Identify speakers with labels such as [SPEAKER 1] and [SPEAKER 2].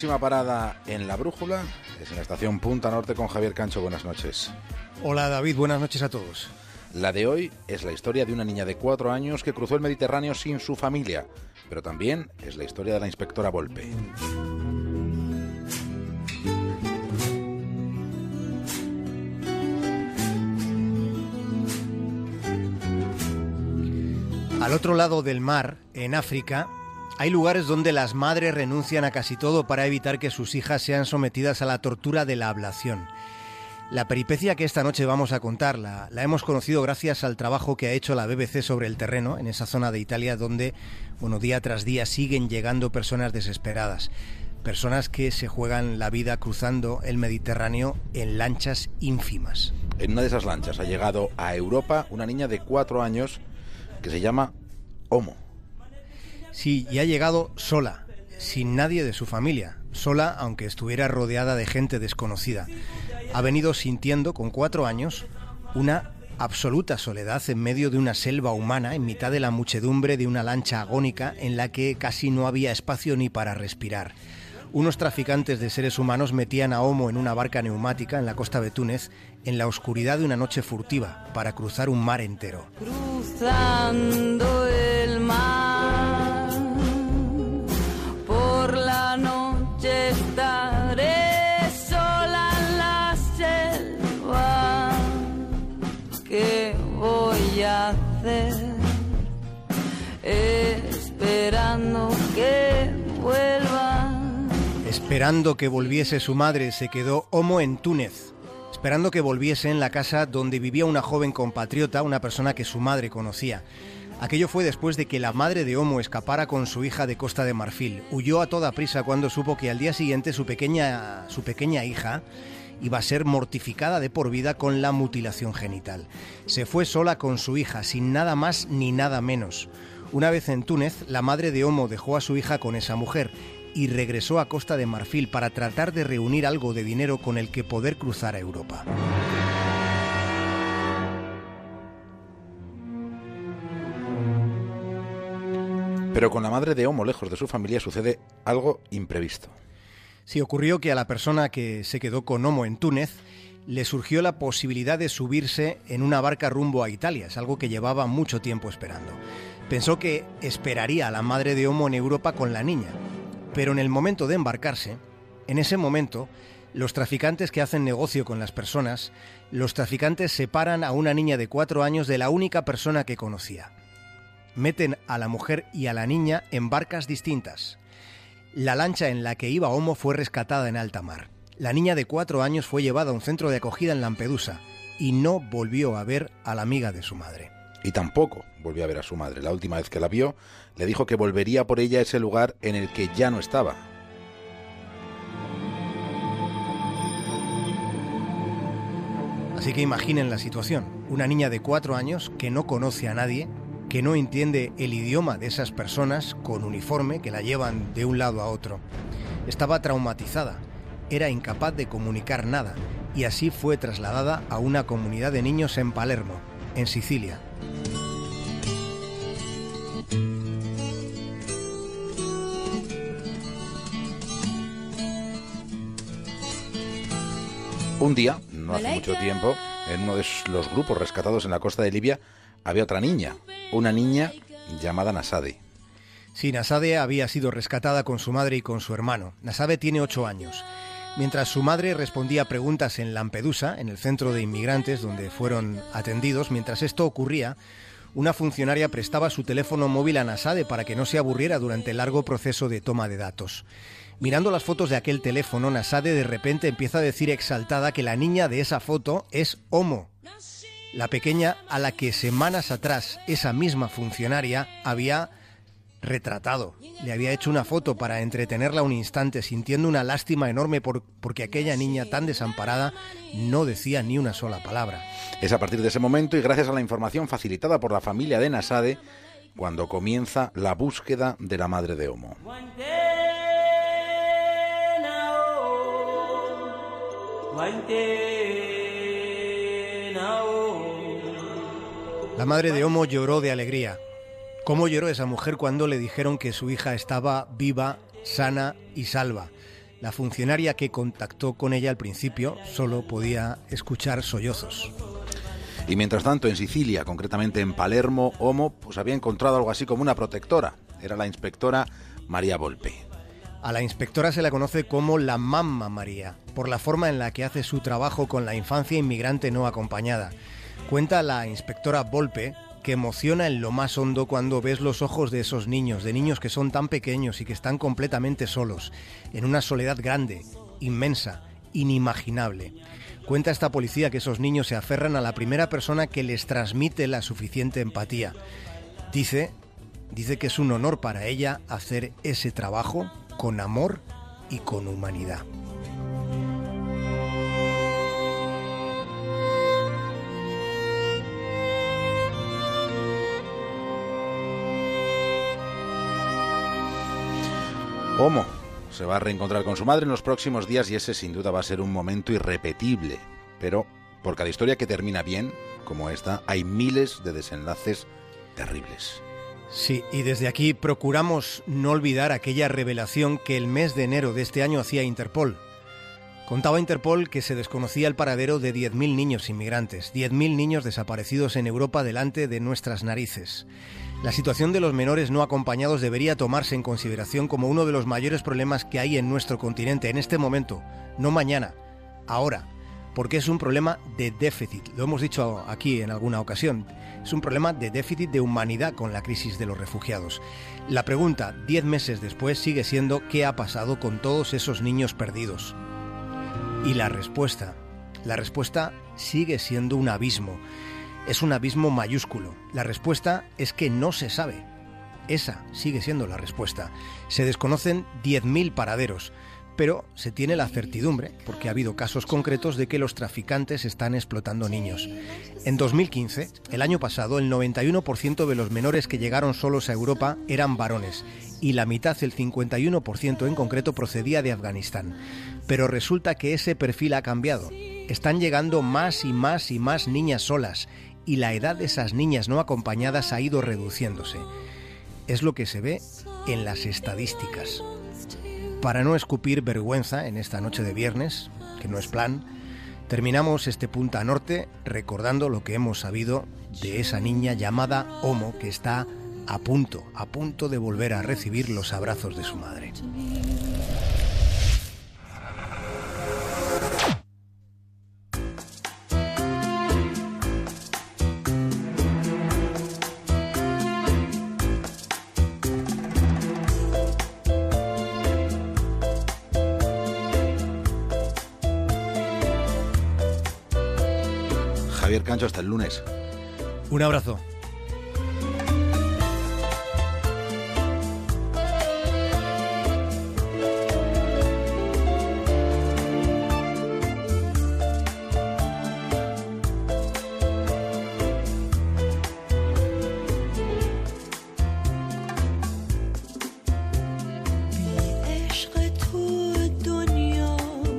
[SPEAKER 1] Próxima parada en la brújula es en la estación Punta Norte con Javier Cancho. Buenas noches.
[SPEAKER 2] Hola David, buenas noches a todos.
[SPEAKER 1] La de hoy es la historia de una niña de cuatro años que cruzó el Mediterráneo sin su familia, pero también es la historia de la inspectora Volpe.
[SPEAKER 2] Al otro lado del mar, en África, hay lugares donde las madres renuncian a casi todo para evitar que sus hijas sean sometidas a la tortura de la ablación. La peripecia que esta noche vamos a contar la, hemos conocido gracias al trabajo que ha hecho la BBC sobre el terreno en esa zona de Italia donde, día tras día siguen llegando personas desesperadas, personas que se juegan la vida cruzando el Mediterráneo en lanchas ínfimas.
[SPEAKER 1] En una de esas lanchas ha llegado a Europa una niña de cuatro años que se llama Homo.
[SPEAKER 2] Sí, y ha llegado sola, sin nadie de su familia, sola aunque estuviera rodeada de gente desconocida. Ha venido sintiendo con cuatro años una absoluta soledad en medio de una selva humana, en mitad de la muchedumbre de una lancha agónica en la que casi no había espacio ni para respirar. Unos traficantes de seres humanos metían a Homo en una barca neumática en la costa de Túnez en la oscuridad de una noche furtiva para cruzar un mar entero.
[SPEAKER 3] Cruzando ¿Qué voy a hacer? Esperando que vuelva.
[SPEAKER 2] Esperando que volviese su madre, se quedó Homo en Túnez, esperando que volviese en la casa donde vivía una joven compatriota, una persona que su madre conocía. Aquello fue después de que la madre de Homo escapara con su hija de Costa de Marfil. Huyó a toda prisa cuando supo que al día siguiente su pequeña, su pequeña hija iba a ser mortificada de por vida con la mutilación genital. Se fue sola con su hija, sin nada más ni nada menos. Una vez en Túnez, la madre de Homo dejó a su hija con esa mujer y regresó a Costa de Marfil para tratar de reunir algo de dinero con el que poder cruzar a Europa.
[SPEAKER 1] Pero con la madre de Homo lejos de su familia sucede algo imprevisto.
[SPEAKER 2] Sí, ocurrió que a la persona que se quedó con Homo en Túnez le surgió la posibilidad de subirse en una barca rumbo a Italia, es algo que llevaba mucho tiempo esperando. Pensó que esperaría a la madre de Homo en Europa con la niña, pero en el momento de embarcarse, en ese momento, los traficantes que hacen negocio con las personas, los traficantes separan a una niña de cuatro años de la única persona que conocía. Meten a la mujer y a la niña en barcas distintas. La lancha en la que iba Homo fue rescatada en alta mar. La niña de cuatro años fue llevada a un centro de acogida en Lampedusa y no volvió a ver a la amiga de su madre.
[SPEAKER 1] Y tampoco volvió a ver a su madre. La última vez que la vio, le dijo que volvería por ella a ese lugar en el que ya no estaba.
[SPEAKER 2] Así que imaginen la situación. Una niña de cuatro años que no conoce a nadie, que no entiende el idioma de esas personas con uniforme que la llevan de un lado a otro. Estaba traumatizada, era incapaz de comunicar nada y así fue trasladada a una comunidad de niños en Palermo, en Sicilia.
[SPEAKER 1] Un día, no hace mucho tiempo, en uno de los grupos rescatados en la costa de Libia, había otra niña, una niña llamada Nasade.
[SPEAKER 2] Sí, Nasade había sido rescatada con su madre y con su hermano. Nasade tiene ocho años. Mientras su madre respondía preguntas en Lampedusa, en el centro de inmigrantes donde fueron atendidos, mientras esto ocurría, una funcionaria prestaba su teléfono móvil a Nasade para que no se aburriera durante el largo proceso de toma de datos. Mirando las fotos de aquel teléfono, Nasade de repente empieza a decir exaltada que la niña de esa foto es Homo, la pequeña a la que semanas atrás esa misma funcionaria había retratado. Le había hecho una foto para entretenerla un instante, sintiendo una lástima enorme por, porque aquella niña tan desamparada no decía ni una sola palabra.
[SPEAKER 1] Es a partir de ese momento y gracias a la información facilitada por la familia de Nasade cuando comienza la búsqueda de la madre de Homo.
[SPEAKER 2] La madre de Homo lloró de alegría. ¿Cómo lloró esa mujer cuando le dijeron que su hija estaba viva, sana y salva? La funcionaria que contactó con ella al principio solo podía escuchar sollozos.
[SPEAKER 1] Y mientras tanto, en Sicilia, concretamente en Palermo, Homo pues había encontrado algo así como una protectora. Era la inspectora María Volpe.
[SPEAKER 2] A la inspectora se la conoce como la Mamma María, por la forma en la que hace su trabajo con la infancia inmigrante no acompañada. Cuenta la inspectora Volpe que emociona en lo más hondo cuando ves los ojos de esos niños, de niños que son tan pequeños y que están completamente solos, en una soledad grande, inmensa, inimaginable. Cuenta esta policía que esos niños se aferran a la primera persona que les transmite la suficiente empatía. Dice, dice que es un honor para ella hacer ese trabajo con amor y con humanidad.
[SPEAKER 1] Homo se va a reencontrar con su madre en los próximos días y ese sin duda va a ser un momento irrepetible. Pero por cada historia que termina bien, como esta, hay miles de desenlaces terribles.
[SPEAKER 2] Sí, y desde aquí procuramos no olvidar aquella revelación que el mes de enero de este año hacía Interpol. Contaba Interpol que se desconocía el paradero de 10.000 niños inmigrantes, 10.000 niños desaparecidos en Europa delante de nuestras narices. La situación de los menores no acompañados debería tomarse en consideración como uno de los mayores problemas que hay en nuestro continente en este momento, no mañana, ahora, porque es un problema de déficit, lo hemos dicho aquí en alguna ocasión, es un problema de déficit de humanidad con la crisis de los refugiados. La pregunta, diez meses después, sigue siendo ¿qué ha pasado con todos esos niños perdidos? Y la respuesta, la respuesta sigue siendo un abismo es un abismo mayúsculo. La respuesta es que no se sabe. Esa sigue siendo la respuesta. Se desconocen 10.000 paraderos, pero se tiene la certidumbre, porque ha habido casos concretos de que los traficantes están explotando niños. En 2015, el año pasado, el 91% de los menores que llegaron solos a Europa eran varones, y la mitad, el 51% en concreto, procedía de Afganistán. Pero resulta que ese perfil ha cambiado. Están llegando más y más y más niñas solas, y la edad de esas niñas no acompañadas ha ido reduciéndose. Es lo que se ve en las estadísticas. Para no escupir vergüenza en esta noche de viernes, que no es plan, terminamos este Punta Norte recordando lo que hemos sabido de esa niña llamada Homo que está a punto, a punto de volver a recibir los abrazos de su madre.
[SPEAKER 1] Cancho, hasta el lunes.
[SPEAKER 2] Un abrazo.